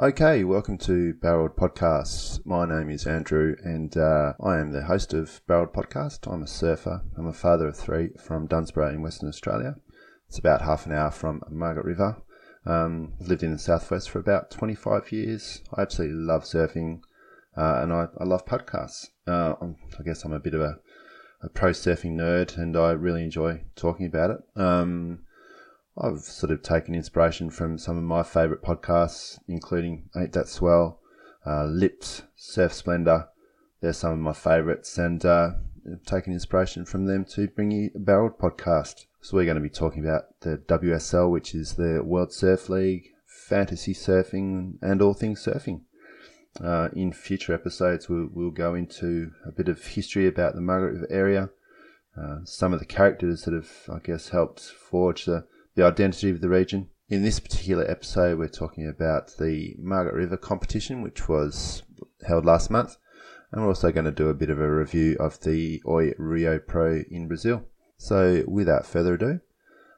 Okay, welcome to Barreled Podcasts. My name is Andrew, and uh, I am the host of Barreled Podcast. I'm a surfer. I'm a father of three from Dunsborough in Western Australia. It's about half an hour from Margaret River. Um, I've lived in the southwest for about 25 years. I absolutely love surfing, uh, and I, I, love podcasts. Uh, i guess I'm a bit of a, a, pro surfing nerd, and I really enjoy talking about it. Um, I've sort of taken inspiration from some of my favourite podcasts, including Ain't That Swell, uh, Lips, Surf Splendor. They're some of my favourites, and uh, I've taken inspiration from them to bring you a barreled podcast. So we're going to be talking about the WSL, which is the World Surf League, fantasy surfing, and all things surfing. Uh, in future episodes, we'll, we'll, go into a bit of history about the Margaret River area, uh, some of the characters that have, I guess, helped forge the the identity of the region. In this particular episode, we're talking about the Margaret River competition, which was held last month, and we're also going to do a bit of a review of the Oi Rio Pro in Brazil. So, without further ado,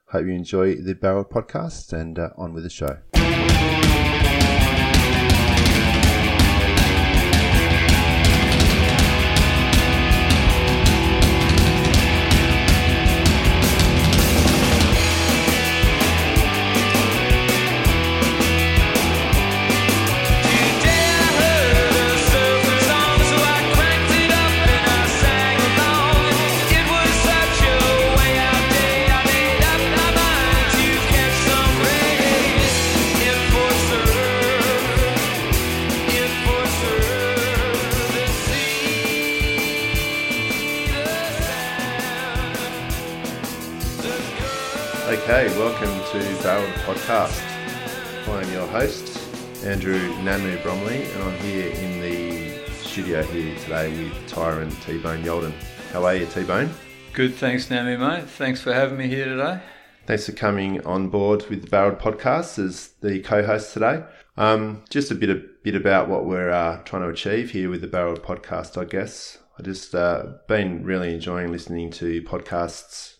hope you enjoy the Barrel podcast and uh, on with the show. Podcast. I am your host, Andrew Nanu Bromley, and I'm here in the studio here today with Tyron T Bone Yolden. How are you, T Bone? Good, thanks, Nanu, mate. Thanks for having me here today. Thanks for coming on board with the Barreled Podcast as the co-host today. Um, just a bit of, bit about what we're uh, trying to achieve here with the Barreled Podcast, I guess. I just uh, been really enjoying listening to podcasts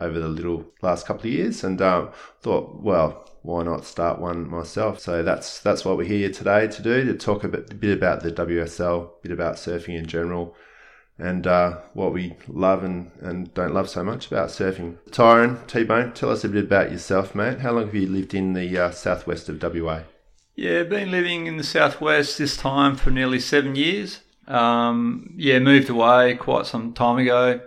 over the little last couple of years, and uh, thought, well, why not start one myself? So that's that's what we're here today to do to talk a bit, a bit about the WSL, a bit about surfing in general, and uh, what we love and, and don't love so much about surfing. Tyron T Bone, tell us a bit about yourself, mate. How long have you lived in the uh, southwest of WA? Yeah, been living in the southwest this time for nearly seven years. Um, yeah, moved away quite some time ago.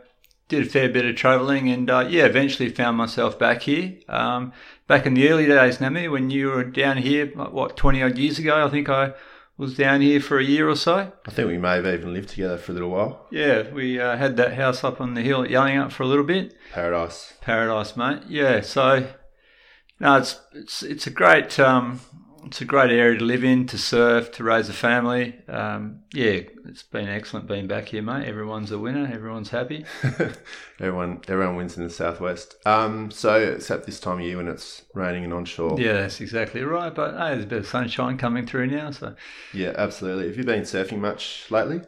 Did a fair bit of travelling, and uh, yeah, eventually found myself back here. Um, back in the early days, Nami, when you were down here, what, 20 odd years ago, I think I was down here for a year or so. I think we may have even lived together for a little while. Yeah, we uh, had that house up on the hill at Yallingup for a little bit. Paradise. Paradise, mate. Yeah, so no, it's it's it's a great um, it's a great area to live in, to surf, to raise a family. Um, yeah, it's been excellent being back here, mate. Everyone's a winner. Everyone's happy. everyone, everyone wins in the southwest. Um, so except this time of year when it's raining and onshore. Yeah, that's exactly right. But hey, there's a bit of sunshine coming through now. So yeah, absolutely. Have you been surfing much lately?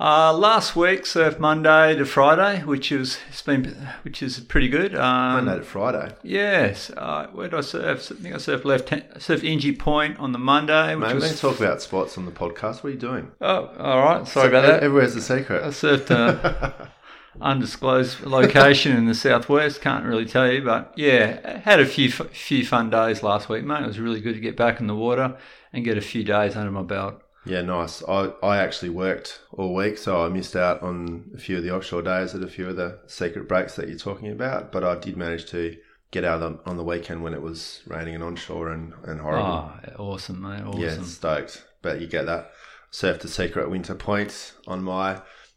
Uh, last week surfed Monday to Friday, which is it's been which is pretty good. Um, Monday to Friday. Yes. Uh, where did I surf? I think I surfed left surfed Inji Point on the Monday. Which Mate, was... don't talk about spots on the podcast. What are you doing? Oh, all right. Sorry so, about that. Everywhere's a secret. I surfed a undisclosed location in the southwest. Can't really tell you, but yeah, had a few few fun days last week, mate. It was really good to get back in the water and get a few days under my belt. Yeah, nice. I, I actually worked all week, so I missed out on a few of the offshore days at a few of the secret breaks that you're talking about. But I did manage to get out on, on the weekend when it was raining and onshore and, and horrible. Oh, awesome, mate. Awesome. Yeah, stoked. But you get that. Surfed a secret winter point on my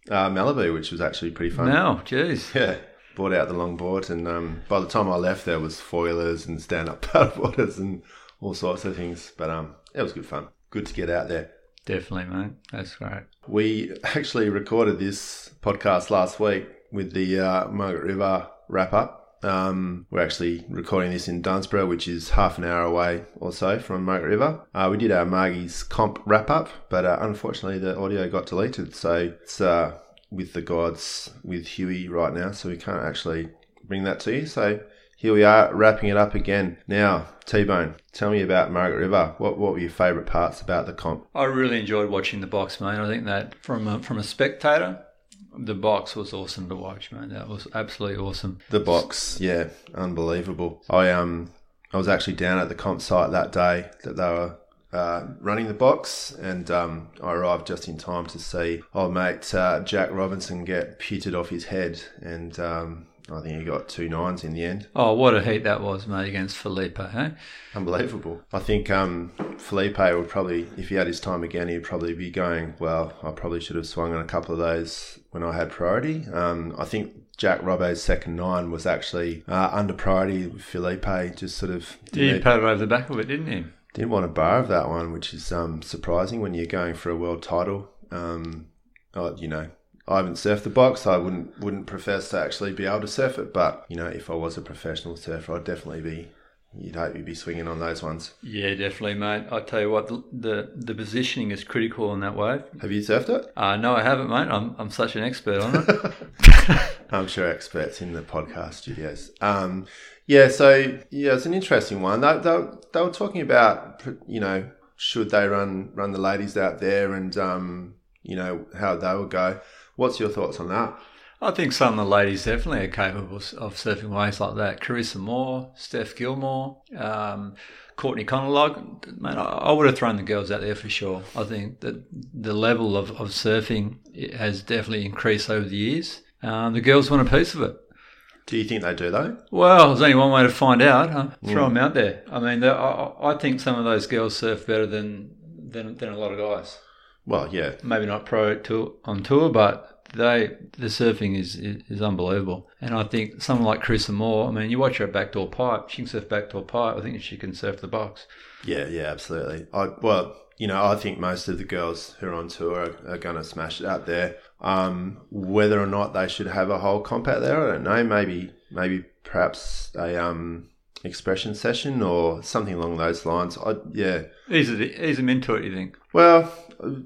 uh, Malibu, which was actually pretty fun. No, jeez. Yeah. Brought out the longboard, and um, by the time I left, there was foilers and stand up paddleboarders and all sorts of things. But um, it was good fun. Good to get out there. Definitely, mate. That's great. We actually recorded this podcast last week with the uh, Margaret River wrap up. Um, we're actually recording this in Dunsborough, which is half an hour away or so from Margaret River. Uh, we did our Margie's comp wrap up, but uh, unfortunately the audio got deleted. So it's uh, with the gods with Huey right now, so we can't actually bring that to you. So here we are wrapping it up again. Now, T Bone, tell me about Margaret River. What what were your favourite parts about the comp? I really enjoyed watching the box, mate. I think that from a, from a spectator, the box was awesome to watch, man. That was absolutely awesome. The box, yeah, unbelievable. I um I was actually down at the comp site that day that they were uh, running the box, and um, I arrived just in time to see old mate uh, Jack Robinson get pitted off his head, and um, I think he got two nines in the end. Oh, what a heat that was, mate, against Filipe, eh? Unbelievable. I think um, Filipe would probably, if he had his time again, he'd probably be going, well, I probably should have swung on a couple of those when I had priority. Um, I think Jack Robbo's second nine was actually uh, under priority with Filipe, just sort of. He it over the back of it, didn't he? Didn't want a bar of that one, which is um, surprising when you're going for a world title. Um, oh, you know, I haven't surfed the box. I wouldn't wouldn't profess to actually be able to surf it, but you know, if I was a professional surfer, I'd definitely be. You'd hope you'd be swinging on those ones. Yeah, definitely, mate. I tell you what, the, the the positioning is critical on that wave. Have you surfed it? Uh, no, I haven't, mate. I'm I'm such an expert on it. I'm sure experts in the podcast studios. Um, yeah, so yeah, it's an interesting one. They, they, they were talking about, you know, should they run run the ladies out there, and um, you know how they would go. What's your thoughts on that? I think some of the ladies definitely are capable of surfing waves like that. Carissa Moore, Steph Gilmore, um, Courtney Conlogue. Man, I would have thrown the girls out there for sure. I think that the level of, of surfing has definitely increased over the years. Um, the girls want a piece of it. Do you think they do though? Well, there's only one way to find out. Huh? Throw mm. them out there. I mean, I, I think some of those girls surf better than than, than a lot of guys. Well, yeah, maybe not pro tour on tour, but they the surfing is, is, is unbelievable. And I think someone like Carissa Moore. I mean, you watch her backdoor pipe; she can surf backdoor pipe. I think she can surf the box. Yeah, yeah, absolutely. I well, you know, I think most of the girls who are on tour are, are going to smash it out there. Um, whether or not they should have a whole comp out there, I don't know. Maybe, maybe perhaps a um, expression session or something along those lines. I, yeah, a, he's a mentor. You think? Well,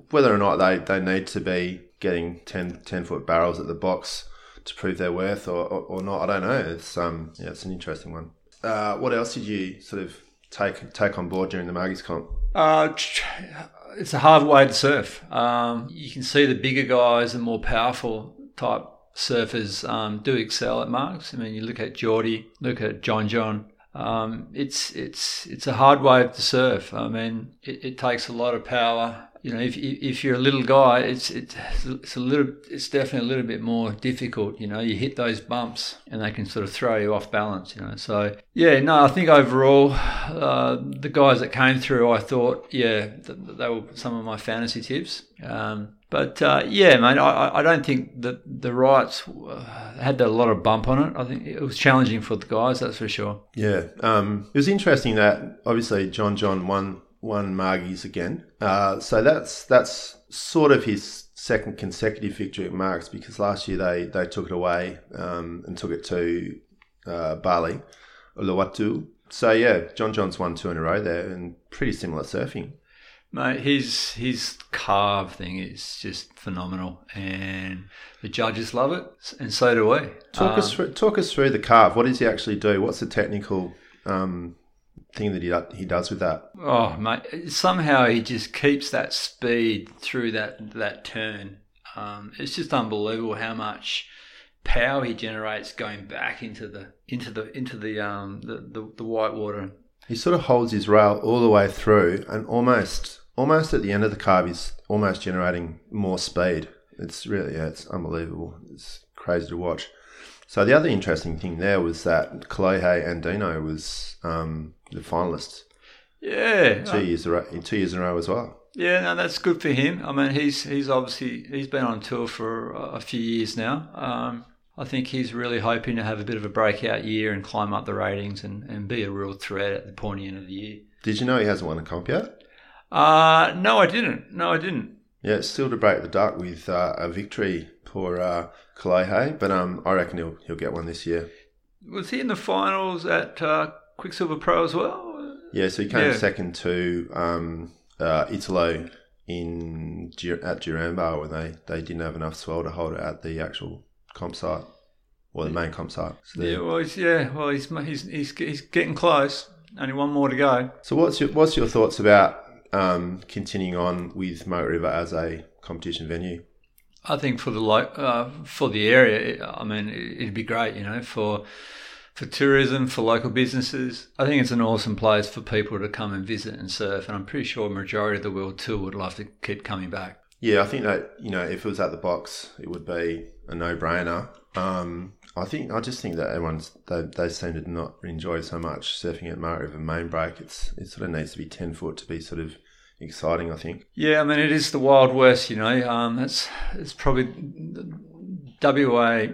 whether or not they, they need to be getting 10, 10 foot barrels at the box to prove their worth or, or, or, not, I don't know. It's um yeah, it's an interesting one. Uh, what else did you sort of take take on board during the Margie's comp? Uh, it's a hard way to surf. Um, you can see the bigger guys and more powerful type surfers um, do excel at marks. I mean, you look at Jordy, look at John John. Um, it's it's it's a hard wave to surf. I mean, it, it takes a lot of power you know, if if you're a little guy, it's it's a little it's definitely a little bit more difficult. You know, you hit those bumps and they can sort of throw you off balance. You know, so yeah, no, I think overall uh, the guys that came through, I thought, yeah, they were some of my fantasy tips. Um, but uh, yeah, mate, I, I don't think that the rights uh, had a lot of bump on it. I think it was challenging for the guys, that's for sure. Yeah, um, it was interesting that obviously John John won won Margie's again. Uh, so that's that's sort of his second consecutive victory at Marks because last year they, they took it away um, and took it to uh, Bali, Uluwatu. So yeah, John John's won two in a row there and pretty similar surfing. Mate, his his carve thing is just phenomenal, and the judges love it, and so do we. Talk um, us through, talk us through the carve. What does he actually do? What's the technical um, thing that he he does with that. Oh mate, somehow he just keeps that speed through that that turn. Um, it's just unbelievable how much power he generates going back into the into the into the um the, the, the white water. He sort of holds his rail all the way through, and almost almost at the end of the carve, he's almost generating more speed. It's really yeah, it's unbelievable. It's crazy to watch. So the other interesting thing there was that Kolohe Andino was um, the finalists. Yeah, two years in two years in a row as well. Yeah, no, that's good for him. I mean, he's he's obviously he's been on tour for a few years now. Um, I think he's really hoping to have a bit of a breakout year and climb up the ratings and, and be a real threat at the pointy end of the year. Did you know he hasn't won a comp yet? Uh, no, I didn't. No, I didn't. Yeah, it's still to break the duck with uh, a victory for uh, Kolohe, but um, I reckon he'll he'll get one this year. Was he in the finals at uh, Quiksilver Pro as well? Yeah, so he came yeah. second to um, uh, Italo in at Duranbah when they, they didn't have enough swell to hold it at the actual comp site. or the main comp site. So, Yeah, well, he's, yeah, well, he's, he's he's he's getting close. Only one more to go. so what's your what's your thoughts about um, continuing on with Moat River as a competition venue? I think for the uh, for the area, I mean, it'd be great, you know, for for tourism, for local businesses. I think it's an awesome place for people to come and visit and surf, and I'm pretty sure majority of the world too would love to keep coming back. Yeah, I think that you know if it was at the box, it would be a no-brainer. Um, I think I just think that everyone's they, they seem to not enjoy so much surfing at Murray River Main Break. It's it sort of needs to be ten foot to be sort of exciting. I think. Yeah, I mean, it is the Wild West, you know. Um, it's it's probably WA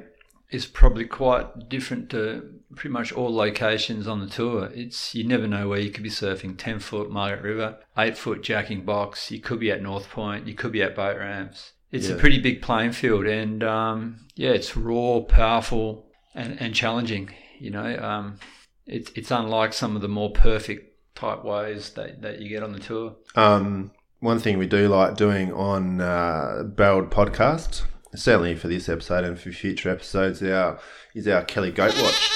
is probably quite different to pretty much all locations on the tour. It's you never know where you could be surfing. Ten foot Margaret River, eight foot jacking box. You could be at North Point. You could be at boat ramps. It's a pretty big playing field, and um, yeah, it's raw, powerful, and, and challenging. You know, um, it's it's unlike some of the more perfect type ways that, that you get on the tour. Um, one thing we do like doing on uh, Barreled Podcast, certainly for this episode and for future episodes, our, is our Kelly Goat Watch.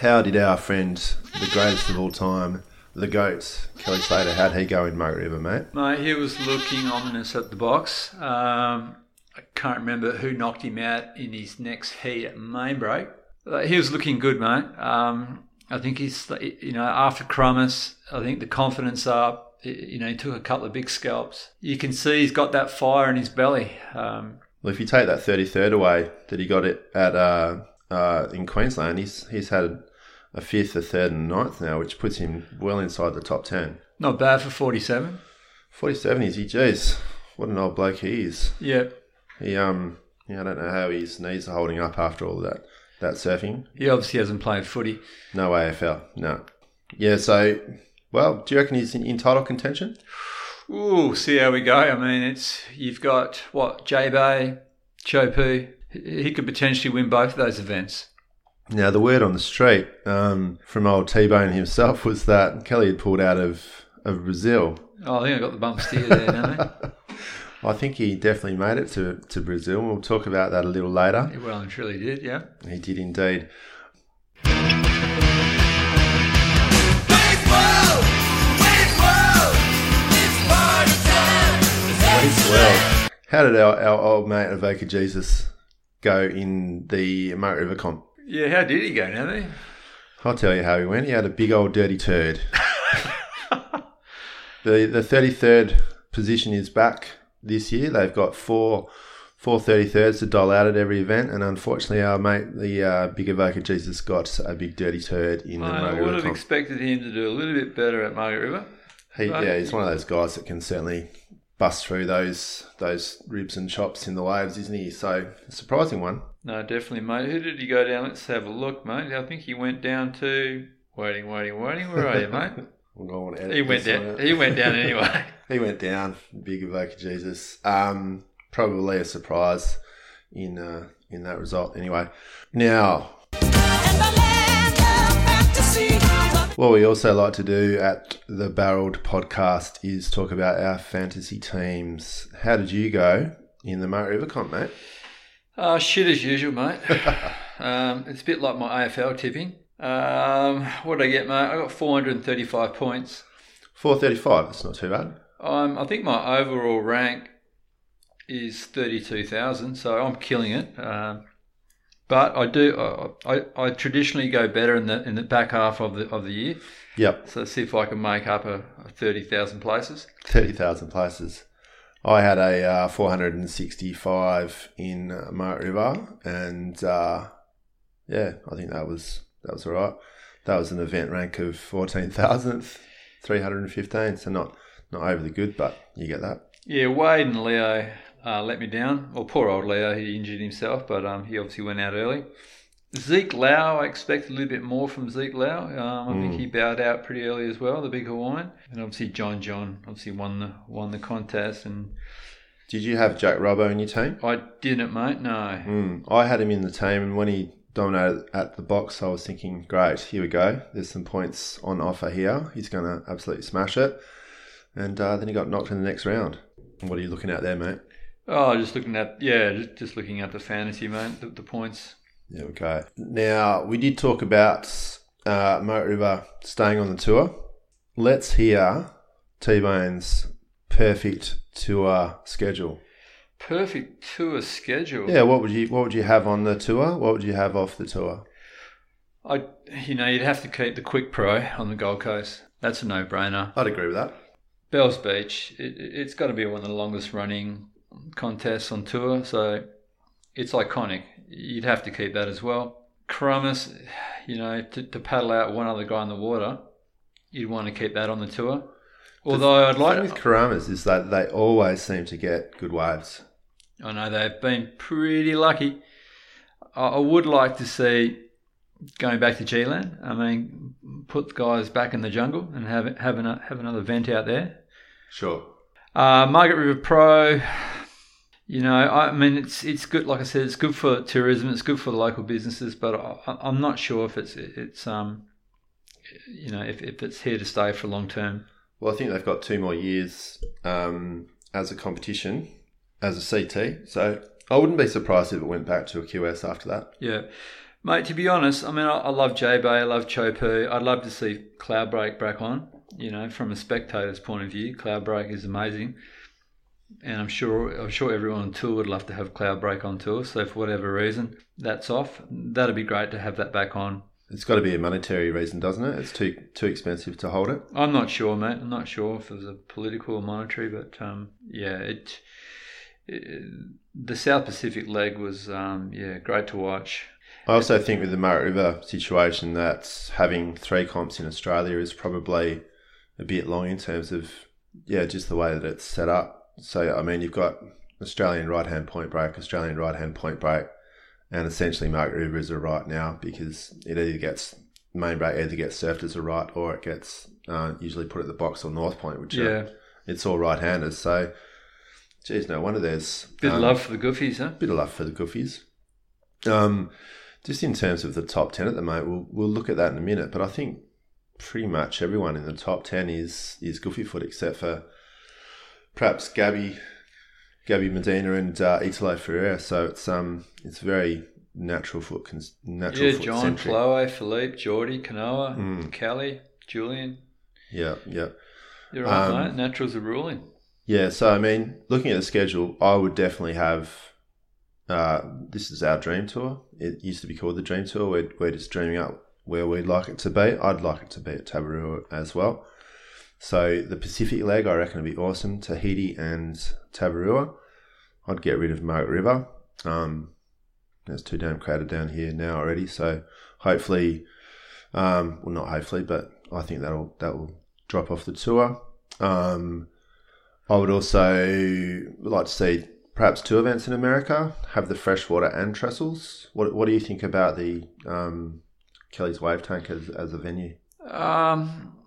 How did our friend, the greatest of all time, the GOAT, Kelly Slater, how'd he go in Moat River, mate? Mate, he was looking ominous at the box. Um, I can't remember who knocked him out in his next heat at main break. He was looking good, mate. Um, I think he's, you know, after Keramas, I think the confidence up. You know, he took a couple of big scalps. You can see he's got that fire in his belly. Um, Well, if you take that 33rd away that he got it at uh, uh, in Queensland, he's he's had a fifth, a third, and a ninth now, which puts him well inside the top 10. not bad for 47. 47 is he? Jeez, what an old bloke he is. Yeah, He um yeah, I don't know how his knees are holding up after all that that surfing. he obviously hasn't played footy. No AFL, no. Yeah, so well, do you reckon he's in, in title contention? Ooh, see how we go. I mean, it's you've got what J Bay, Chopu. He he could potentially win both of those events. Now the word on the street um, from old T Bone himself was that Kelly had pulled out of, of Brazil. Oh, I think I got the bump steer there, don't I? I think he definitely made it to, to Brazil. We'll talk about that a little later. He well and truly did, yeah. He did indeed. Wayne's World! Wayne's World! It's party time! Waste World. How did our, our old mate Avoca Jesus go in the Moat River comp? Yeah, how did he go, Navi? I'll tell you how he went. He had a big old dirty turd. the the thirty third position is back this year. They've got four four thirty thirds to dole out at every event, and unfortunately, our mate the uh, big Avoca Jesus got a big dirty turd in the I would have comp. expected him to do a little bit better at Margaret River. He, yeah, he's one of those guys that can certainly bust through those those ribs and chops in the waves, isn't he? So surprising one. No, definitely, mate. Who did he go down? Let's have a look, mate. I think he went down to waiting, waiting, waiting. Where are you, mate? I'm going to edit He went down. one. He went down anyway. He went down. Big Avoca Jesus. Um, probably a surprise in uh, in that result. Anyway, now And the land of fantasy. what we also like to do at the Barreled Podcast is talk about our fantasy teams. How did you go in the Moat River comp, mate? Oh, shit as usual, mate. um, it's a bit like my AFL tipping. Um, what did I get, mate? I got 435 points. Four thirty-five. That's not too bad. Um, I think my overall rank is 32,000, so I'm killing it. Um, but I do, I, I, I traditionally go better in the in the back half of the of the year. Yep, So see if I can make up a, a 30,000 places. thirty thousand places. I had a uh, 465 in uh, Moat River, and uh, yeah, I think that was that was all right. That was an event rank of 14,315, so not not overly good, but you get that. Yeah, Wade and Leo uh, let me down. Well, poor old Leo, he injured himself, but um, he obviously went out early. Zeke Lau, I expect a little bit more from Zeke Lau. Um, I think he bowed out pretty early as well, the big Hawaiian. And obviously John John obviously won the won the contest, and Did you have Jack Robbo in your team? I didn't, mate. No. Mm, I had him in the team, and when he dominated at the box, I was thinking, great, here we go. There's some points on offer here. He's going to absolutely smash it. And uh, then he got knocked in the next round. What are you looking at there, mate? Oh, just looking at yeah, just, just looking at the fantasy, mate. The, the points We go. Now, we did talk about uh, Moat River staying on the tour. Let's hear T Bone's perfect tour schedule. Perfect tour schedule. Yeah, what would you what would you have on the tour? What would you have off the tour? I, you know, you'd have to keep the Quik Pro on the Gold Coast. That's a no-brainer. I'd agree with that. Bells Beach, it, it's got to be one of the longest running contests on tour, so it's iconic. You'd have to keep that as well. Keramas, you know, to, to paddle out one other guy in the water, you'd want to keep that on the tour. Although I'd The thing like, with Keramas is that they always seem to get good waves. I know they've been pretty lucky. I, I would like to see going back to G-Land. I mean, put the guys back in the jungle and have have, an, have another vent out there. Sure. Uh, Margaret River Pro, you know, I mean, it's it's good. Like I said, it's good for tourism. It's good for the local businesses, but I, I'm not sure if it's it's um, you know, if, if it's here to stay for long term. Well, I think they've got two more years um, as a competition, as a CT. So I wouldn't be surprised if it went back to a QS after that. Yeah. Mate, to be honest, I mean, I, I love J Bay, I love Chopu. I'd love to see Cloudbreak back on. You know, from a spectator's point of view, Cloudbreak is amazing, and I'm sure I'm sure everyone on tour would love to have Cloud Break on tour. So for whatever reason, that's off. That'd be great to have that back on. It's got to be a monetary reason, doesn't it? It's too too expensive to hold it. I'm not sure, mate. I'm not sure if it was a political or monetary, but um, yeah, it, it. The South Pacific leg was um, yeah great to watch. I also think with the Murray River situation that having three comps in Australia is probably a bit long in terms of yeah, just the way that it's set up. So I mean, you've got Australian right hand point break, Australian right hand point break, and essentially Margaret River is a right now because it either gets main break either gets surfed as a right or it gets uh, usually put at the box or North Point, which Yeah, are, it's all right handers. So, geez, no wonder there's bit of um, love for the Goofies, huh? bit of love for the Goofies. Um, just in terms of the top ten at the moment, we'll we'll look at that in a minute. But I think pretty much everyone in the top ten is is Goofy foot except for perhaps Gabby, Gabby Medina and uh, Italo Ferreira. So it's um it's very natural foot cons- natural Yeah, John. Kolohe, Filipe, Jordy, Kanoa, Mm. Kelly, Julian. Yeah, yeah. You're right, Um, mate. Naturals are ruling. Yeah, so I mean, looking at the schedule, I would definitely have. Uh, this is our dream tour. It used to be called the Dream Tour. We're, we're just dreaming up where we'd like it to be. I'd like it to be at Tavarua as well. So the Pacific leg, I reckon, would be awesome. Tahiti and Tavarua. I'd get rid of Margaret River. Um, it's too damn crowded down here now already. So hopefully, um, well, not hopefully, but I think that'll that will drop off the tour. Um, I would also like to see perhaps two events in America have the freshwater and trestles. What What do you think about the um, Kelly's Wave Tank as, as a venue? Um,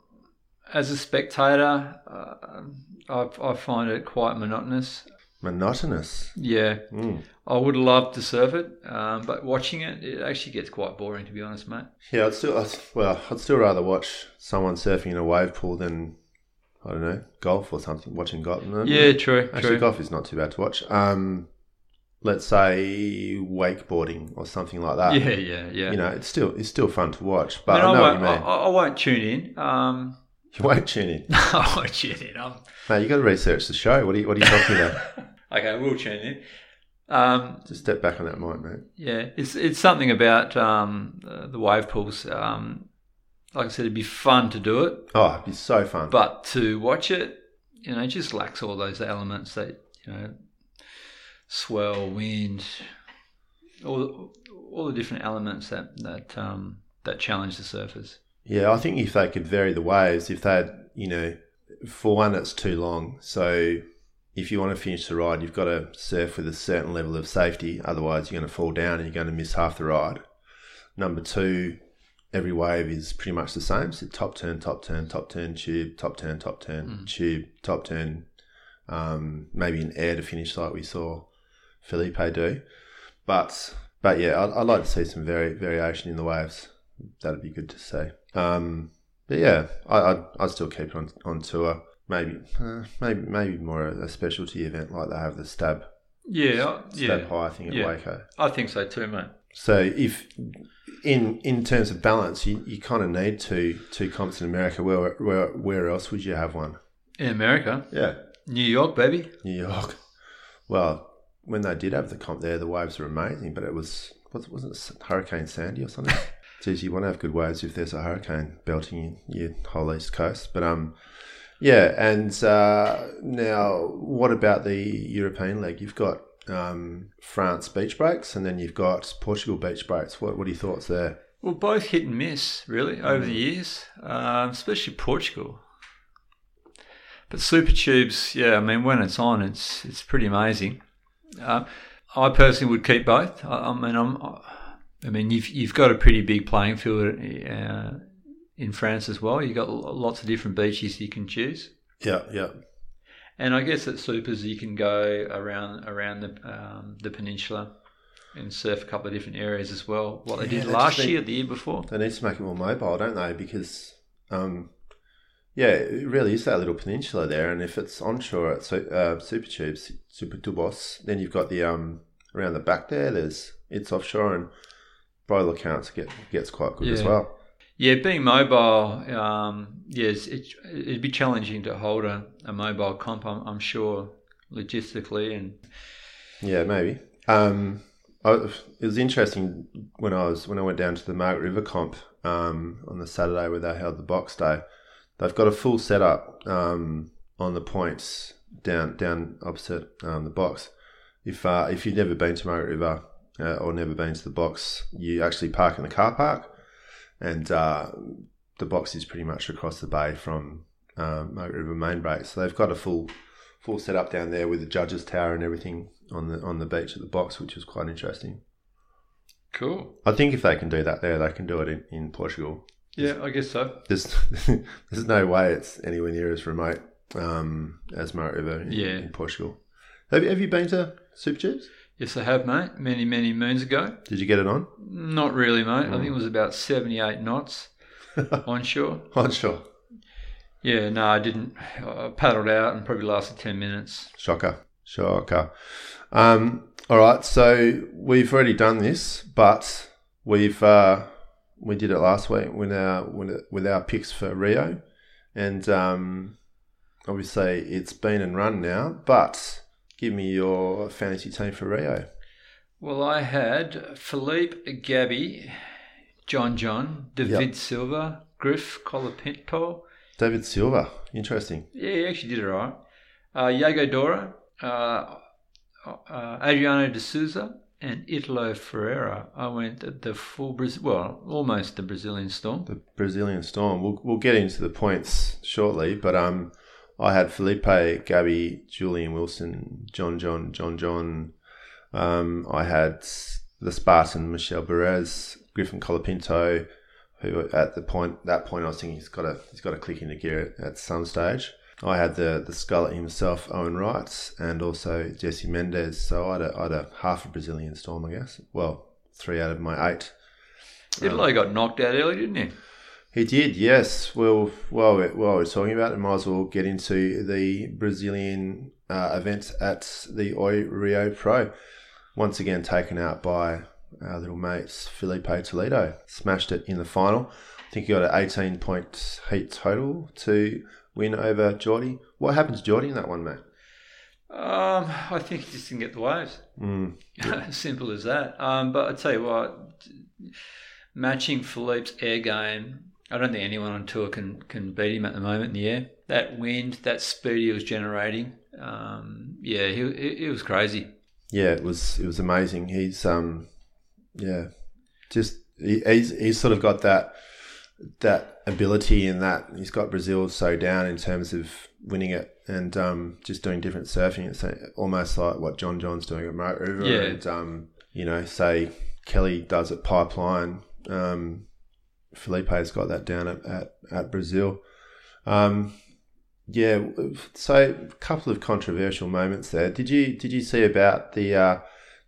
as a spectator, uh, I, I find it quite monotonous. Monotonous. Yeah, Mm. I would love to surf it, um, but watching it, it actually gets quite boring, to be honest, mate. Yeah, I'd still I'd, well, I'd still rather watch someone surfing in a wave pool than I don't know golf or something. Watching golf. No, Yeah, true, Actually, true. golf is not too bad to watch. Um, let's say wakeboarding or something like that. Yeah, yeah, yeah. You know, it's still it's still fun to watch, I, but mean, I, I, know what won't, you I, mean. I won't tune in. Um, you won't tune in. No, I won't tune in. I'm, Mate, you got to research the show. What are you What are you talking about? okay, we'll tune in. Um, Just step back on that mic, mate. Yeah, it's it's something about um, the, wave pools. Um, like I said, it'd be fun to do it, Oh, it'd be so fun. but to watch it, you know, it just lacks all those elements that you know, swell, wind, all the, all the different elements that that um, that challenge the surfers. Yeah, I think if they could vary the waves, if they had, you know, for one, it's too long. So if you want to finish the ride, you've got to surf with a certain level of safety. Otherwise, you're going to fall down and you're going to miss half the ride. Number two, every wave is pretty much the same. So top turn, top turn, top turn, tube, top turn, top turn, tube, top turn. Um, maybe an air to finish like we saw Filipe do. But but yeah, I'd, I'd like to see some vari- variation in the waves. That'd be good to see. Um, but yeah, I, I'd, I'd still keep it on, on tour. Maybe uh, maybe maybe more a, specialty event like they have the stab Yeah, I- stab yeah, high thing at Yeah. Waco. I think so too, mate. So if in in terms of balance, you, you kind of need two two comps in America. Where where where else would you have one? In America, Yeah, New York, baby. New York. Well, when they did have the comp there, the waves were amazing, but it was was wasn't it Hurricane Sandy or something? Geez, you want to have good waves if there's a hurricane belting your whole east coast. But um, yeah. And uh, now, what about the European leg? You've got um, France beach breaks, and then you've got Portugal beach breaks. What what are your thoughts there? Well, both hit and miss, really, over the years, um, especially Portugal. But Super Tubes, yeah, I mean, when it's on, it's it's pretty amazing. Uh, I personally would keep both. I, I mean, I'm, I mean, you've you've got a pretty big playing field uh, in France as well. You've got lots of different beaches you can choose, Yeah, yeah. and I guess at Supers you can go around around the um, the peninsula and surf a couple of different areas as well. What they Yeah, did they last just year, the year before. They need to make it more mobile, don't they? Because, um, yeah, it really is that little peninsula there. And if it's onshore at uh, Super Tubes, Super Tubos, then you've got the um around the back there. There's it's offshore, and by all accounts, get, gets quite good as well. Yeah, being mobile, um, yes, it, it'd be challenging to hold a, a mobile comp, I'm, I'm sure, logistically. And Yeah, maybe. Um, I, it was interesting when I was when I went down to the Margaret River comp um, on the Saturday where they held the box day. They've got a full setup um, on the points down down opposite um, the box. If uh, if you've never been to Margaret River uh, or never been to the box, you actually park in the car park, and uh, the box is pretty much across the bay from um, Margaret River main break. So they've got a full full setup down there with the judges tower and everything on the on the beach at the box, which was quite interesting. cool. I think if they can do that there, they can do it in, in Portugal. Yeah, I guess so. There's there's no way it's anywhere near as remote um, as Margaret River in, Yeah. in Portugal. Have you, have you been to Super Tubes? Yes, I have, mate. Many, many moons ago. Did you get it on? Not really, mate. I think it was about 78 knots onshore. I'm. Yeah, no, I didn't. I paddled out and probably lasted 10 minutes. Shocker. Shocker. Um, all right, so we've already done this, but we've uh, we did it last week with our with our picks for Rio, and um, obviously it's been and run now. But give me your fantasy team for Rio. Well, I had Filipe, Gabby, John John, Deivid Silva, Griff, Colapinto. Deivid Silva, interesting. Yeah, he actually did it right. Uh, Yago Dora, uh, uh, Adriano de Souza, and Italo Ferreira. I went at the full Brazil, well, almost the Brazilian Storm. The Brazilian Storm. We'll we'll get into the points shortly, but um, I had Filipe, Gabby, Julian Wilson, John John, John John. Um, I had the Spartan, Michel Bourez, Griffin Colapinto, who at the point that point I was thinking he's got to he's got to click into gear at, some stage. I had the the Scarlet himself, Owen Wright, and also Jesse Mendes. So I had a, I had a half a Brazilian Storm, I guess. Well, three out of my eight. Italo got knocked out early, didn't he? He did, yes. Well, while we're, while we're talking about it, might as well get into the Brazilian uh, event at the Oi Rio Pro. Once again, taken out by our little mates Filipe Toledo. Smashed it in the final. I think he got an 18 point heat total to win over Jordy. What happened to Jordy in that one, mate? Um, I think he just didn't get the waves. Mm. Simple as that. Um, but I tell you what, matching Filipe's air game, I don't think anyone on tour can can beat him at the moment in the air. That wind, that speed he was generating, um, yeah, he, he, he was crazy. Yeah, it was it was amazing. He's um, yeah, just he, he's he's sort of got that that ability in that he's got Brazil so down in terms of winning it and um, just doing different surfing. It's almost like what John John's doing at Mark River, Yeah. and um, you know, say Kelly does at Pipeline. Um, Filipe's got that down at at, at Brazil. Um, yeah, so a couple of controversial moments there. Did you did you see about the uh,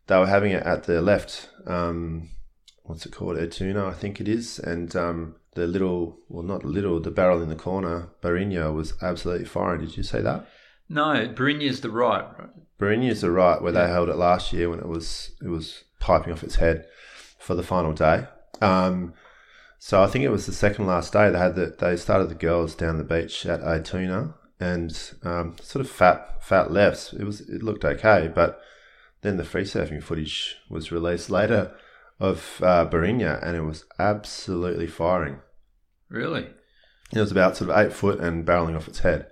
they were having it at the left? Um, what's it called? Itaúna, I think it is, and um, the little, well, not little, the barrel in the corner, Barino was absolutely firing. Did you see that? No, Barrinha's the right. right? Barino's the right where they held it last year when it was it was piping off its head. for the final day. Um, so I think it was the second last day. They had the, they started the girls down the beach at Itaúna and um, sort of fat fat lefts. It was it looked okay, but then the free surfing footage was released later of uh, Barrinha, and it was absolutely firing. Really? It was about sort of eight foot and barreling off its head.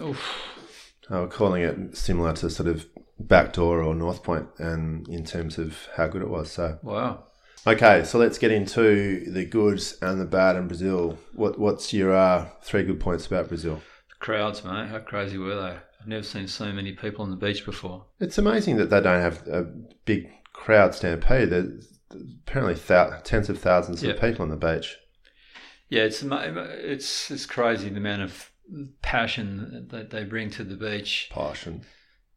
Oof. I was calling it similar to sort of backdoor or North Point, and in terms of how good it was. So Wow. Okay, so let's get into the goods and the bad in Brazil. What what's your uh, three good points about Brazil? The crowds, mate. How crazy were they? I've never seen so many people on the beach before. It's amazing that they don't have a big crowd stampede. There's apparently thou- tens of thousands Yeah. of people on the beach. Yeah, it's it's it's crazy the amount of passion that they bring to the beach. Passion.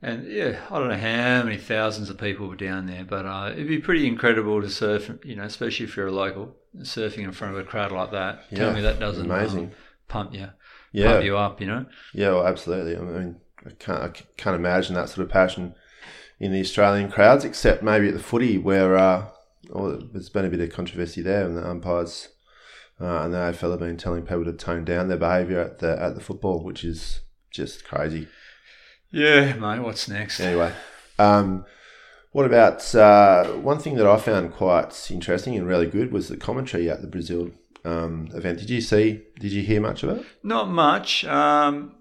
And yeah, I don't know how many thousands of people were down there, but uh, it'd be pretty incredible to surf. You know, especially if you're a local, surfing in front of a crowd like that. Yeah, Tell me that doesn't um, amazing. pump you, Yeah, pump you up. You know. Yeah, well, absolutely. I mean, I can't, I can't imagine that sort of passion in the Australian crowds, except maybe at the footy, where uh, well, there's been a bit of controversy there, and the umpires uh, and the AFL have been telling people to tone down their behaviour at the at the football, which is just crazy. Yeah, mate. What's next? Anyway, um, what about uh, one thing that I found quite interesting and really good was the commentary at the Brazil um, event. Did you see? Did you hear much of it? Not much. Um,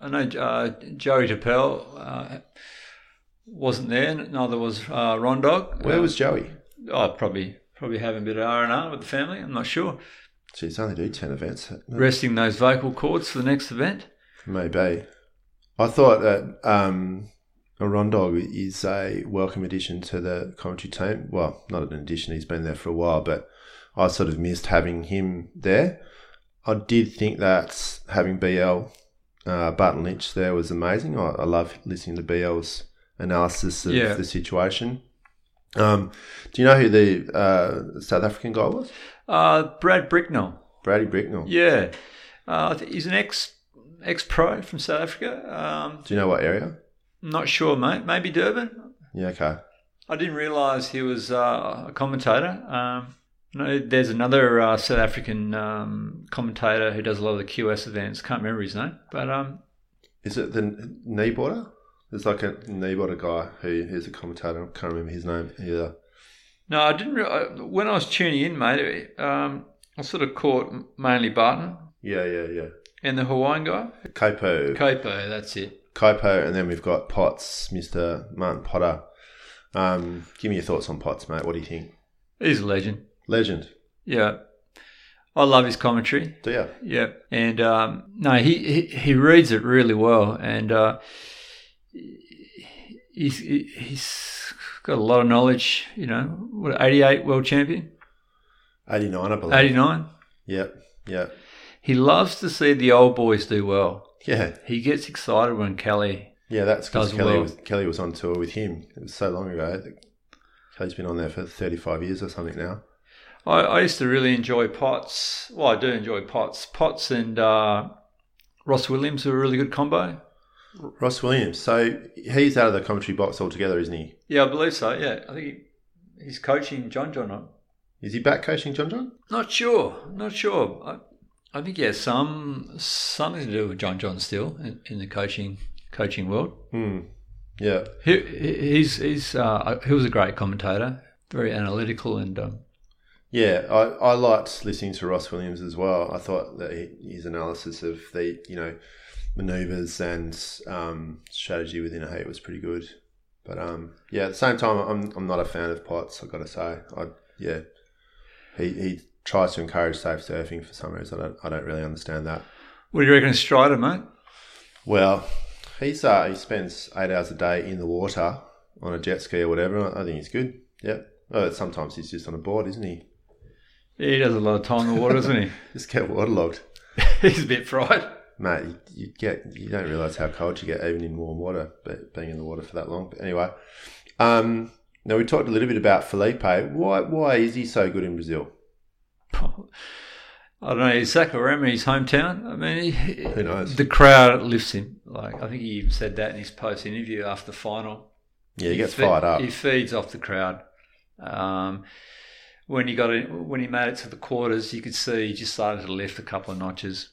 I know uh, Joey Turpel uh, wasn't there. Neither was uh, Rondog. Where was Joey? Oh, probably probably having a bit of R and R with the family. I'm not sure. Geez, only do ten events. Resting those vocal cords for the next event. Maybe. I thought that um, a Rondog is a welcome addition to the commentary team. Well, not an addition, he's been there for a while, but I sort of missed having him there. I did think that having BL uh, Barton Lynch there was amazing. I, I love listening to BL's analysis of Yeah. the situation. Um, do you know who the uh, South African guy was? Uh, Brad Bricknell. Brady Bricknell. Yeah, uh, he's an ex ex pro from South Africa. Um, Do you know what area? not sure, mate. Maybe Durban. Yeah, okay. I didn't realise he was uh, a commentator. Um, no, there's another uh, South African um, commentator who does a lot of the QS events. Can't remember his name, but um, Is it the kneeboarder? There's like a kneeboarder guy who's a commentator. I can't remember his name either. no, I didn't. Re- I, when I was tuning in, mate, um, I sort of caught mainly Barton Yeah, yeah, yeah. And the Hawaiian guy, Kaipo, Kaipo. That's it. Kaipo, and then we've got Potts, Mister Martin Potter. Um, give me your thoughts on Potts, mate. What do you think? He's a legend. Legend. Yeah, I love his commentary. Do you? Yeah, and um, no, he, he he reads it really well, and uh, he's he's got a lot of knowledge. You know, what eighty eight world champion, Eighty nine, I believe. eighty nine. Yep. Yep. He loves to see the old boys do well. Yeah. He gets excited when Kelly. Yeah, that's because Kelly well. was Kelly was on tour with him. It was so long ago. Kelly's been on there for thirty five years or something now. I, I used to really enjoy Potts. Well, I do enjoy Potts. Potts and uh, Ross Williams are a really good combo. Ross Williams. So he's out of the commentary box altogether, isn't he? Yeah, I believe so. Yeah, I think he, he's coaching John John. Is he back coaching John John? Not sure. Not sure. I, think has some something to do with John John still in, in the coaching coaching world. Hmm. Yeah. He, he- he's he's uh, he was a great commentator, very analytical and um, Yeah, I, I liked listening to Ross Williams as well. I thought that he, his analysis of the you know maneuvers and um, strategy within a heat was pretty good. But um, yeah, at the same time, I'm I'm not a fan of Potts. I've got to say, I yeah, he he tries to encourage safe surfing for some reason. I don't I don't really understand that. what do you reckon Strider, mate? Well, he's uh, he spends eight hours a day in the water on a jet ski or whatever. I think he's good. Yep. Oh, sometimes he's just on a board, isn't he? He does a lot of time in the water, doesn't he? Just get waterlogged. he's a bit fried. Mate, you, you get you don't realise how cold you get even in warm water, but being in the water for that long. But anyway, um, now we talked a little bit about Filipe. Why why is he so good in Brazil? I don't know. Is Saquarema his hometown? I mean, he, Who knows? the crowd lifts him. Like I think he even said that in his post interview after the final. Yeah, he gets fe- fired up. He feeds off the crowd. Um, when he got it, when he made it to the quarters, you could see he just started to lift a couple of notches.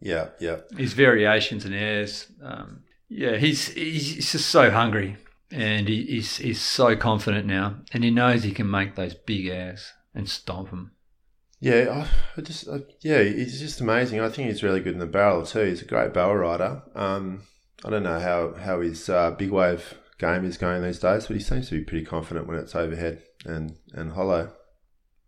Yeah, yeah. His variations and airs, um, yeah, he's he's just so hungry, and he, he's he's so confident now, and he knows he can make those big airs and stomp them. Yeah, I, just I, yeah, he's just amazing. I think he's really good in the barrel too. He's a great barrel rider. Um, I don't know how how his uh, big wave game is going these days, but he seems to be pretty confident when it's overhead and and hollow.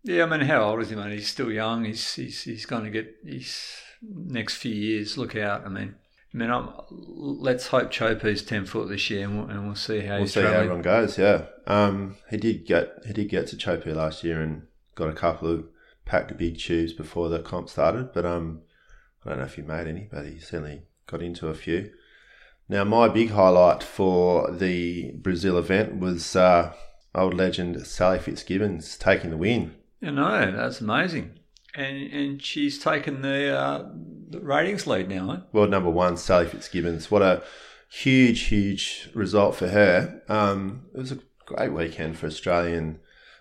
Yeah, I mean, how old is he, man? He's still young. He's he's he's going to get his next few years. Look out. I mean, I mean, I'm, let's hope Chopu's ten foot this year, and we'll, and we'll see how We'll see how travelling. everyone goes. Yeah, um, he did get he did get to Chopu last year and got a couple of packed big tubes before the comp started. But um, I don't know if he made any, but he certainly got into a few. Now, my big highlight for the Brazil event was uh, old legend Sally Fitzgibbons taking the win. You know, that's amazing. And and she's taken the, uh, the ratings lead now. Eh? World number one, Sally Fitzgibbons. What a huge, huge result for her. Um, it was a great weekend for Australian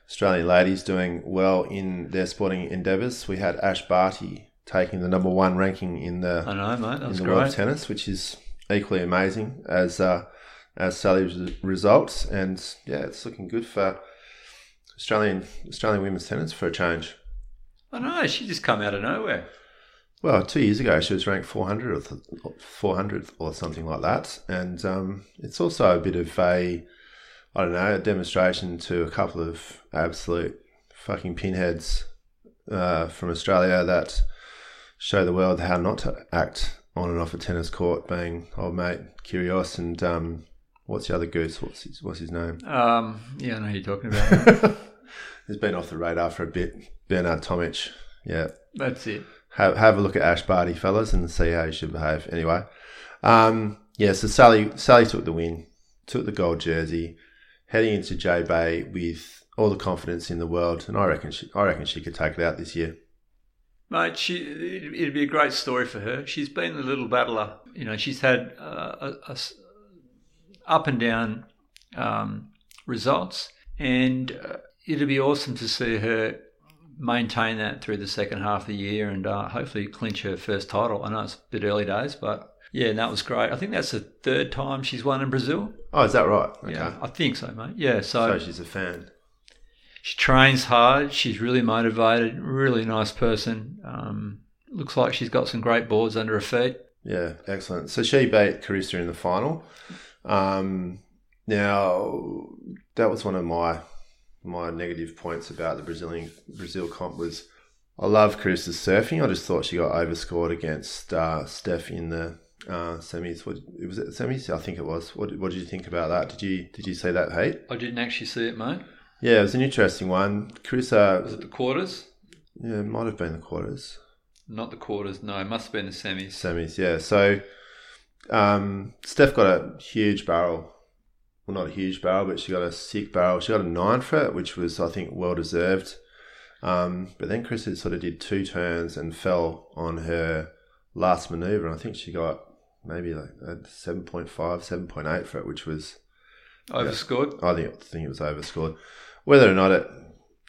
Australian ladies doing well in their sporting endeavours. We had Ash Barty taking the number one ranking in the I know, mate. In the world of tennis, which is equally amazing as uh, as Sally's results. And yeah, it's looking good for Australian Australian women's tennis for a change. I know. She just come out of nowhere. Well, two years ago, she was ranked 400 or th- 400th or something like that. And um, it's also a bit of a, I don't know, a demonstration to a couple of absolute fucking pinheads uh, from Australia that show the world how not to act on and off a tennis court, being old mate Kyrgios and um, what's the other goose? What's his, what's his name? Um, yeah, I know who you're talking about. He's been off the radar for a bit. Bernard Tomic. Yeah, that's it. have, have a look at Ash Barty, fellas, and see how you should behave. Anyway, um, yeah. So Sally Sally took the win, took the gold jersey, heading into J Bay with all the confidence in the world, and I reckon she, I reckon she could take it out this year. Mate, she, it- it'd be a great story for her. She's been a little battler. You know, she's had uh, a, a up and down um, results, and uh, it'd be awesome to see her maintain that through the second half of the year and uh, hopefully clinch her first title. I know it's a bit early days, but yeah, that was great. I think that's the third time she's won in Brazil. Oh, is that right? Okay. Yeah, I think so, mate. Yeah, So she's a fan. she trains hard. She's really motivated. Really nice person. Um, looks like she's got some great boards under her feet. Yeah, excellent. So she beat Carissa in the final. Um, now that was one of my my negative points about the Brazilian Brazil comp was I love Carissa's surfing. I just thought she got overscored against uh, Steph in the uh, semis. What was it semis? I think it was. What, what did you think about that? Did you did you see that heat? I didn't actually see it, mate. Yeah, it was an interesting one. Chris. Was it the quarters? yeah, it might have been the quarters. Not the quarters. No, it must have been the semis. Semis, yeah. So um, Steph got a huge barrel. Well, not a huge barrel, but she got a sick barrel. She got a nine for it, which was, I think, well deserved. Um, but then Chris sort of did two turns and fell on her last maneuver. And I think she got maybe like a 7.5, 7.8 for it, which was, Overscored. I think, I think it was overscored. Whether or not it,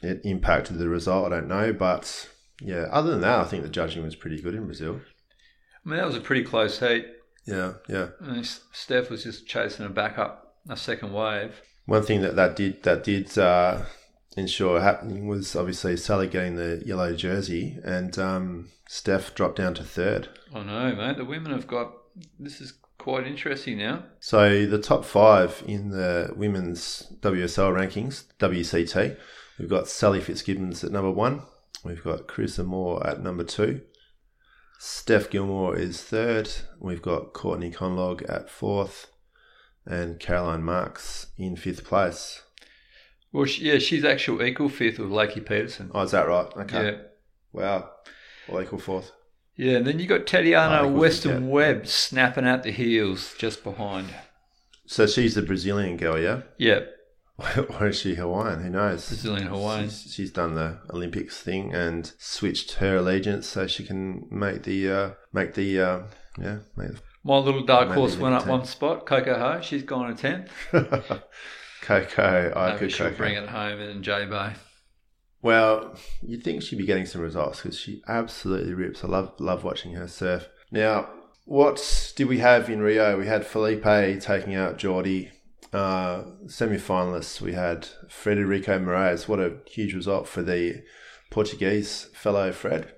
it impacted the result, I don't know. But yeah, other than that, I think the judging was pretty good in Brazil. I mean, that was a pretty close heat. Yeah, yeah. I mean, Steph was just chasing a back up a second wave. One thing that that did that did uh, ensure happening was obviously Sally getting the yellow jersey, and um, Steph dropped down to third. I know, mate. The women have got. This is quite interesting now. So the top five in the women's WSL rankings, WCT, we've got Sally Fitzgibbons at number one. We've got Carissa Moore at number two. Steph Gilmore is third. We've got Courtney Conlogue at fourth, and Caroline Marks in fifth place. Well, she, yeah, she's actual equal fifth with Lakey Peterson. Oh, is that right? Okay. Yeah. Wow. All equal fourth. Yeah, and then you got Tatiana equal Weston fifth, Webb snapping at the heels just behind. So she's the Brazilian girl, yeah? Yeah, or is she Hawaiian? Who knows? Brazilian Hawaiian. She's, she's done the Olympics thing and switched her allegiance so she can make the uh, make the uh, yeah make My little dark horse went up Olympic one spot. Coco Ho, she's gone to tenth. Coco. I Maybe could she'll Coco. bring it home in J Bay. Well, you'd think she'd be getting some results because she absolutely rips. I love love watching her surf. Now, what did we have in Rio? We had Filipe taking out Jordy. Uh, semi-finalists, we had Frederico Morais. What a huge result for the Portuguese fellow Fred.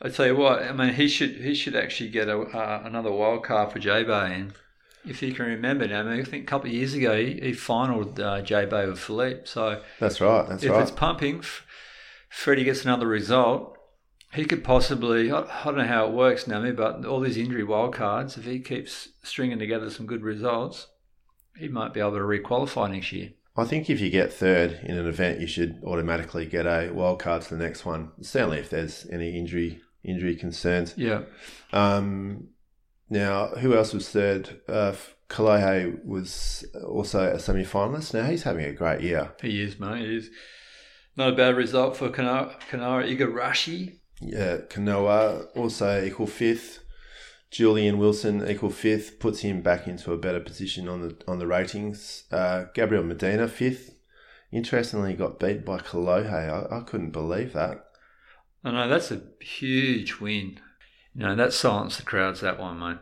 I tell you what, I mean, he should he should actually get a, uh, another wild card for J Bay, and if you can remember now, I, mean, I think a couple of years ago he, he finalled uh, J Bay with Filipe. So That's right. That's if right. it's pumping, Freddie gets another result. He could possibly, I, I don't know how it works, Nami, but all these injury wild cards, if he keeps stringing together some good results, he might be able to requalify next year. I think if you get third in an event, you should automatically get a wild card to the next one. Certainly, if there's any injury injury concerns. Yeah. Um, now, who else was third? Uh, Kolohe was also a semi finalist. Now, he's having a great year. He is, mate. He is. Not a bad result for Kanara, Kanara Igarashi. Yeah, Kanoa also equal fifth. Julian Wilson equal fifth puts him back into a better position on the on the ratings. Uh, Gabriel Medina fifth. Interestingly, got beat by Kolohe. I, I couldn't believe that. I know that's a huge win. You know that silenced the crowds. That one, mate.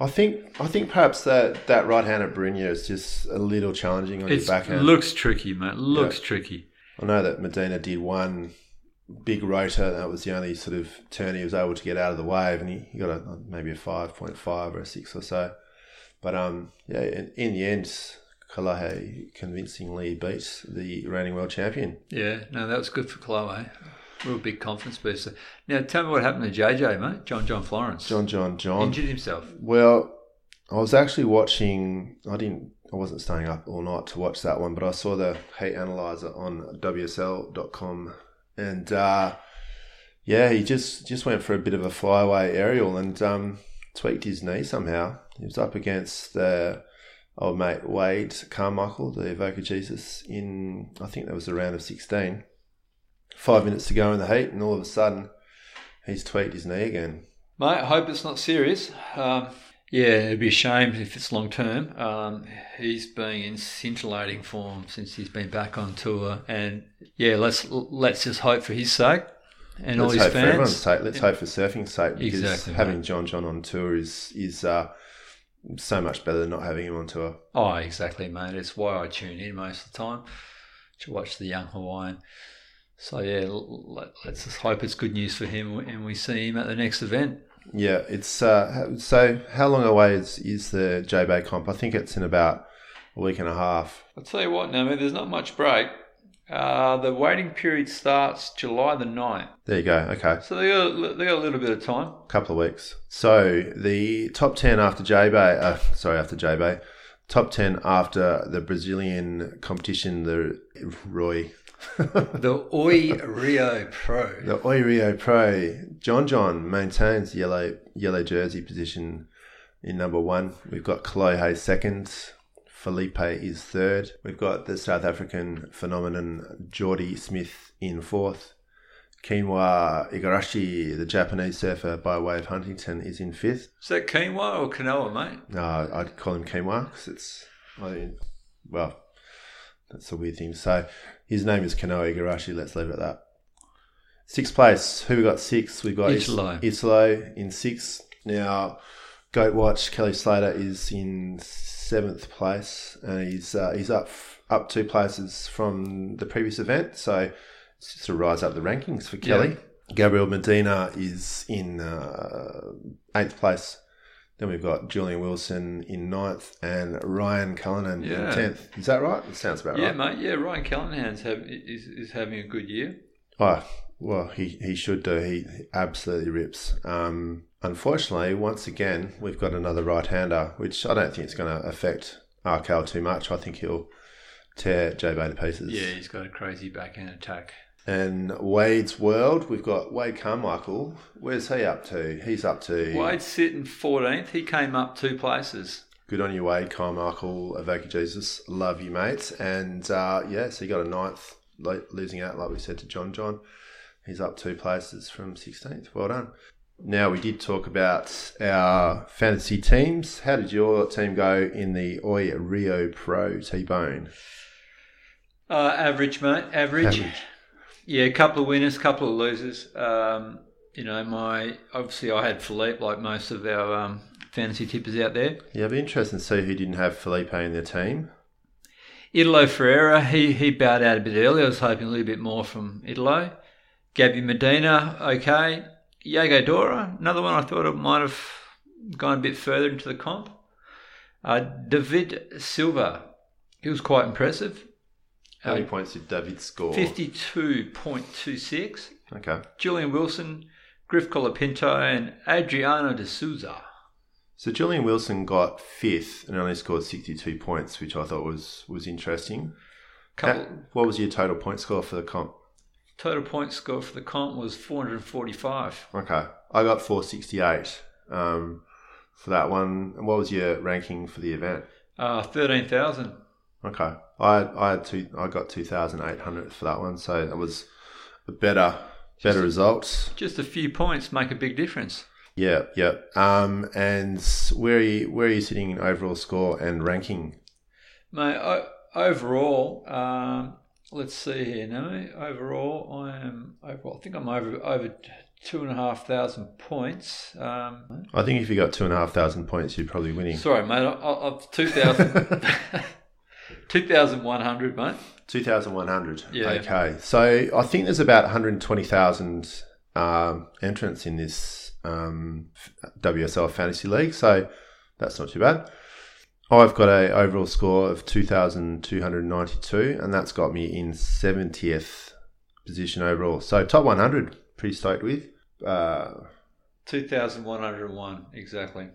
I think I think perhaps that that right hand at Barrinha is just a little challenging on It your backhand. looks tricky, mate. Looks tricky. I know that Medina did one big rotor. That was the only sort of turn he was able to get out of the wave, and he, he got a maybe a five point five or a six or so. But um, yeah, in, in the end, Kolohe convincingly beat the reigning world champion. Yeah, no, that was good for Chloe. Real big confidence booster. Now, tell me what happened to JJ, mate. John John Florence John, John, John. injured himself. Well, I was actually watching. I didn't. I wasn't staying up all night to watch that one, but I saw the heat analyzer on WSL.com, and uh, yeah, he just just went for a bit of a flyaway aerial and um, tweaked his knee somehow. He was up against uh, old mate Wade Carmichael, the Avoca Jesus, in I think that was the round of sixteen. Five minutes to go in the heat, and all of a sudden, he's tweaked his knee again. Mate, I hope it's not serious. Um, yeah, it'd be a shame if it's long term. Um, he's been in scintillating form since he's been back on tour, and yeah, let's let's just hope for his sake and all let's his hope for everyone's sake. Let's hope for surfing's sake because Exactly, having. John John on tour is is uh, so much better than not having him on tour. Oh, exactly, mate. It's why I tune in most of the time to watch the young Hawaiian. So yeah, let's just hope it's good news for him, and we see him at the next event. Yeah, it's uh, so. How long away is is the J Bay comp? I think it's in about a week and a half. I'll tell you what, Nami, there's not much break. Uh, the waiting period starts July the 9th. There you go. Okay, So they got, a- they got a little bit of time. A couple of weeks. So the top ten after J Bay. Uh, sorry, after J Bay. Top ten after the Brazilian competition, the Roy The Oi Rio Pro. The Oi Rio Pro, John John maintains the yellow yellow jersey position in number one. We've got Kolohe second. Filipe is third. We've got the South African phenomenon Jordy Smith in fourth. Kinwa Igarashi, the Japanese surfer by way of Huntington, is in fifth. Is that quinoa or canoa, mate? No, I'd call him Kinwa because it's, I mean, well, that's a weird thing to say. His name is Kanoa Igarashi. Let's leave it at that. Sixth place. Who we got Six. We've got Italo. Italo in sixth. Now, Goat Watch Kelly Slater is in seventh place, and he's uh, he's up up two places from the previous event. So it's just a rise up the rankings for Kelly. Gabriel Medina is in uh, eighth place. Then we've got Julian Wilson in ninth and Ryan Callinan Yeah. in tenth. Is that right? It sounds about Yeah, right. Yeah, mate. Yeah, Ryan Callinan's have, is, is having a good year. Oh, well, he, he should do. He absolutely rips. Um, unfortunately, once again, we've got another right hander, which I don't think it's going to affect RKL too much. I think he'll tear J Bay to pieces. Yeah, he's got a crazy backhand attack. And Wade's world, we've got Wade Carmichael. Where's he up to? He's up to. Wade's sitting 14th. He came up two places. Good on you, Wade Carmichael, Avoca Jesus. Love you, mate. And uh, yeah, so he got a ninth, losing out, like we said, to John John. He's up two places from 16th. Well done. Now, we did talk about our fantasy teams. How did your team go in the Oi Rio Pro T Bone? Uh, average, mate. Average. Average. Yeah, a couple of winners, couple of losers. Um, you know, my obviously I had Filipe, like most of our um, fantasy tippers out there. Yeah, it'd be interesting to see who didn't have Filipe in their team. Italo Ferreira, he he bowed out a bit early. I was hoping a little bit more from Italo. Gabby Medina, okay. Yago Dora, another one I thought it might have gone a bit further into the comp. Uh, Deivid Silva, he was quite impressive. How many Uh, points did Deivid score? 52.26. Okay. Julian Wilson, Griff Colapinto, and Adriano de Souza. So Julian Wilson got fifth and only scored 62 points, which I thought was was interesting. Couple, Ha- what was your total point score for the comp? total point score for the comp was 445. Okay. I got 468 um, for that one. And what was your ranking for the event? Uh, 13,000. Okay. I I had two I got 2800 for that one, so that was a better better result. Just a few points make a big difference. Yeah, yeah. Um, and where are you where are you sitting in overall score and ranking? Mate, o- overall, um, let's see here now. Overall, I am overall. I think I'm over over two and a half thousand points. Um, I think if you got two and a half thousand points, you're probably winning. sorry, mate. I, I, I've 2,000 2,100, mate. 2,100. Yeah. Okay. So I think there's about 120,000 um, entrants in this um, WSL Fantasy League. So that's not too bad. I've got a overall score of 2,292, and that's got me in 70th position overall. So top 100, pretty stoked with. Uh, 2,101, exactly.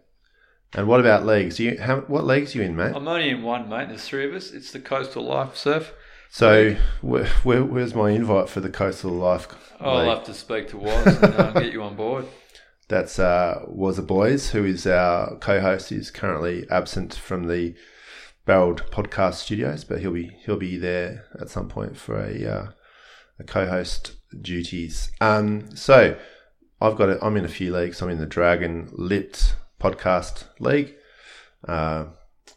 And what about leagues? You, how, what leagues are you in, mate? I'm only in one, mate. There's three of us. It's the Coastal Life Surf. So where, where, where's my invite for the Coastal Life I'll League? have to speak to Woz and uh, get you on board. That's uh, boys who is our co-host. He's currently absent from the Barreled Podcast Studios, but he'll be he'll be there at some point for a uh, a co-host duties. Um, so I've got it. I'm in a few leagues. I'm in the Dragon Lit Podcast League, uh,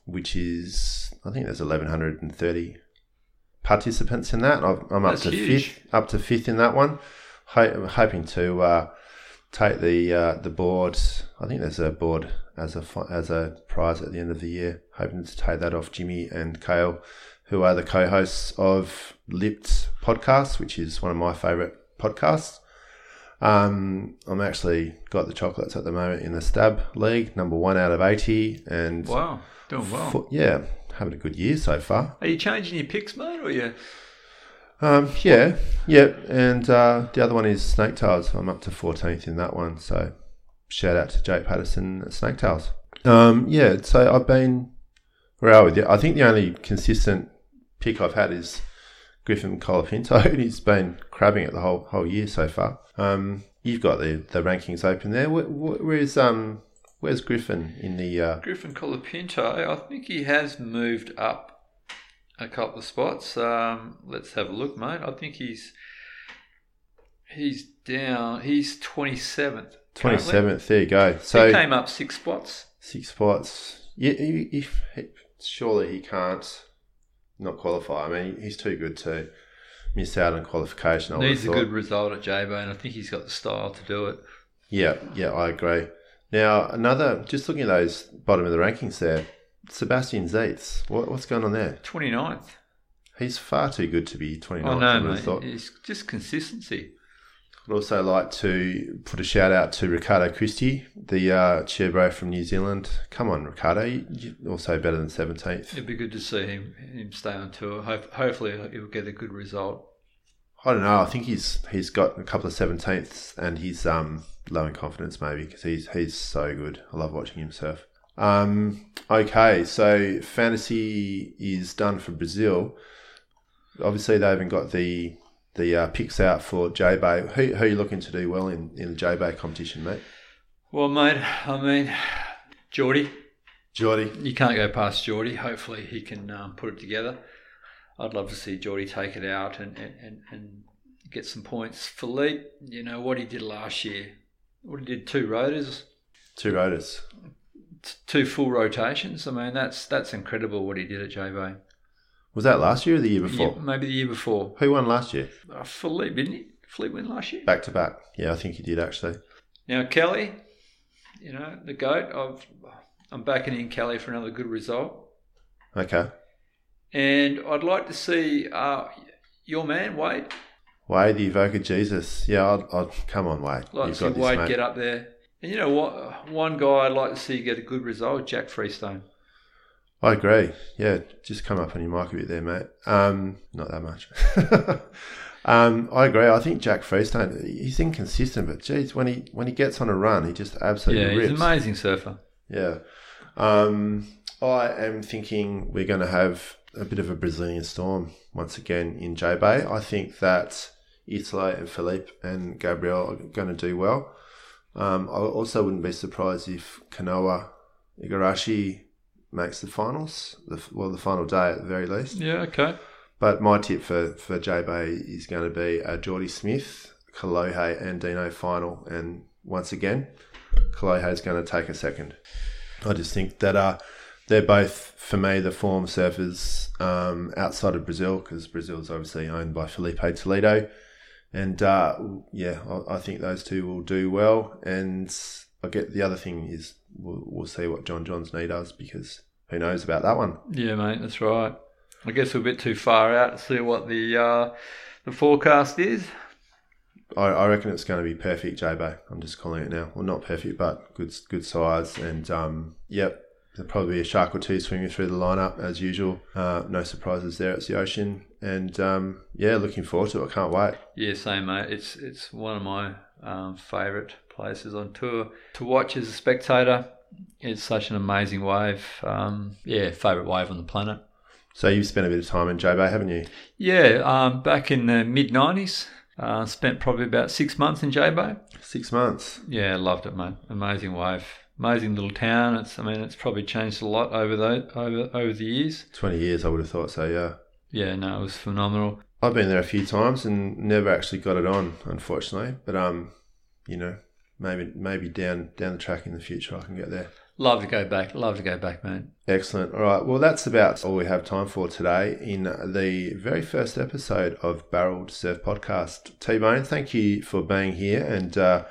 which is I think there's 1130 participants in that. I've, I'm up to huge. fifth, up to fifth in that one. Ho- hoping to uh, take the uh, the board. I think there's a board as a as a prize at the end of the year. Hoping to take that off Jimmy and Kale, who are the co-hosts of Lipped podcast, which is one of my favourite podcasts. Um, I'm actually got the chocolates at the moment in the Stab League, number one out of eighty, and Wow, doing well. fo- yeah, having a good year so far. Are you changing your picks, mate, or you? Um, yeah, yeah, and uh, the other one is Snake Tails. I'm up to 14th in that one, so shout out to Jake Patterson at Snake Tails. Um, yeah, so I've been where are we? I think the only consistent pick I've had is Griffin Colapinto, and he's been crabbing it the whole whole year so far. Um, you've got the, the rankings open there. Where, where's um where's Griffin in the? Uh, Griffin Colapinto, I think he has moved up a couple of spots. Um, let's have a look, mate. I think he's he's down. He's twenty seventh. Twenty seventh. There you go. So he came up six spots. six spots. Yeah, he, he, he- surely he can't not qualify. I mean, he's too good to miss out on qualification. I Needs a good result at J and I think he's got the style to do it. Yeah, yeah, I agree. Now, another, just looking at those bottom of the rankings there, Sebastian Zietz. What, what's going on there? 29th. He's far too good to be 29th. I I know, mate. thought. It's just consistency. I'd also like to put a shout out to Ricardo Christie, the uh, chairbo from New Zealand. Come on, Ricardo. You, you're also better than 17th. It'd be good to see him him stay on tour. Hope, hopefully, he'll get a good result. I don't know. I think he's he's got a couple of seventeenths, and he's um low in confidence maybe because he's he's so good. I love watching him surf. Um, okay, so fantasy is done for Brazil. Obviously, they haven't got the the uh, picks out for J Bay. Who, who are you looking to do well in in the J Bay competition, mate? Well, mate, I mean, Jordy, Jordy. you can't go past Jordy. Hopefully, he can um, put it together. I'd love to see Jordy take it out and, and, and, get some points. Filipe, you know what he did last year. What he did two rotors, Two rotors. t- two full rotations. I mean, that's that's incredible what he did at J Bay. Was that last year or the year Yeah, before? maybe the year before. Who won last year? Uh, Filipe, didn't he? Filipe win last year. Back to back. Yeah, I think he did actually. Now Kelly, you know the goat. I've, I'm backing in Kelly for another good result, Okay. and I'd like to see uh, your man Wade. Wade, the Avoca Jesus. Yeah, I'd, I'd come on, Wade. Like You've see got this, Wade mate. get up there. And you know what? One guy I'd like to see get a good result, Jack Freestone. I agree. Yeah, just come up on your mic a bit there, mate. Um, not that much. um, I agree. I think Jack Freestone, he's inconsistent, but geez, when he when he gets on a run, he just absolutely Yeah, he's rips. an amazing surfer. Yeah. Um, I am thinking we're going to have a bit of a Brazilian storm once again in J Bay. I think that Italo and Filipe and Gabriel are going to do well. Um, I also wouldn't be surprised if Kanoa Igarashi makes the finals, the, well, the final day at the very least. Yeah, okay. But my tip for, for J Bay is going to be a Jordy Smith, Kolohe, and Dino final. And once again, Kolohe is going to take a second. I just think that uh, they're both, for me, the form surfers um, outside of Brazil, because Brazil is obviously owned by Filipe Toledo. And uh, yeah, I, I think those two will do well. And I get the other thing is we'll, we'll see what John John's knee does because who knows about that one. Yeah, mate, that's right. I guess we're a bit too far out to see what the uh, the forecast is. I, I reckon it's going to be perfect, J-Bay. I'm just calling it now. Well, not perfect, but good good size. And um, yep, there'll probably be a shark or two swimming through the lineup as usual. Uh, no surprises there. It's the ocean, and um, yeah, looking forward to it. I Can't wait. Yeah, same, mate. It's it's one of my um, favourite places on tour to watch as a spectator. It's such an amazing wave. Um, yeah, favourite wave on the planet. So you've spent a bit of time in J-Bay, haven't you? Yeah, um, back in the mid '90s, uh, spent probably about six months in J Bay. Six months. Yeah, loved it, mate. Amazing wave, amazing little town. It's, I mean, it's probably changed a lot over the over over the years. Twenty years, I would have thought so. Yeah. Yeah, no, it was phenomenal. I've been there a few times and never actually got it on, unfortunately. But um, you know, maybe maybe down down the track in the future I can get there. Love to go back. Love to go back, mate. Excellent. All right. Well, that's about all we have time for today in the very first episode of Barreled Surf Podcast. T Bone, thank you for being here and uh,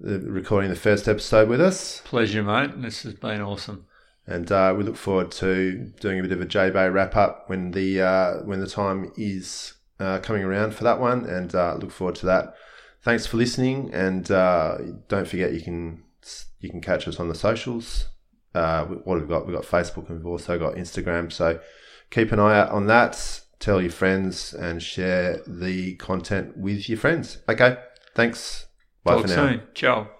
recording the first episode with us. Pleasure, mate. This has been awesome. And uh, we look forward to doing a bit of a J Bay wrap up when the uh, when the time is uh, coming around for that one, and uh, look forward to that. Thanks for listening, and uh, don't forget you can you can catch us on the socials. Uh, what have we got? We've got Facebook and we've also got Instagram. So keep an eye out on that. Tell your friends and share the content with your friends. Okay. Thanks. Bye Talk for now. soon. Ciao.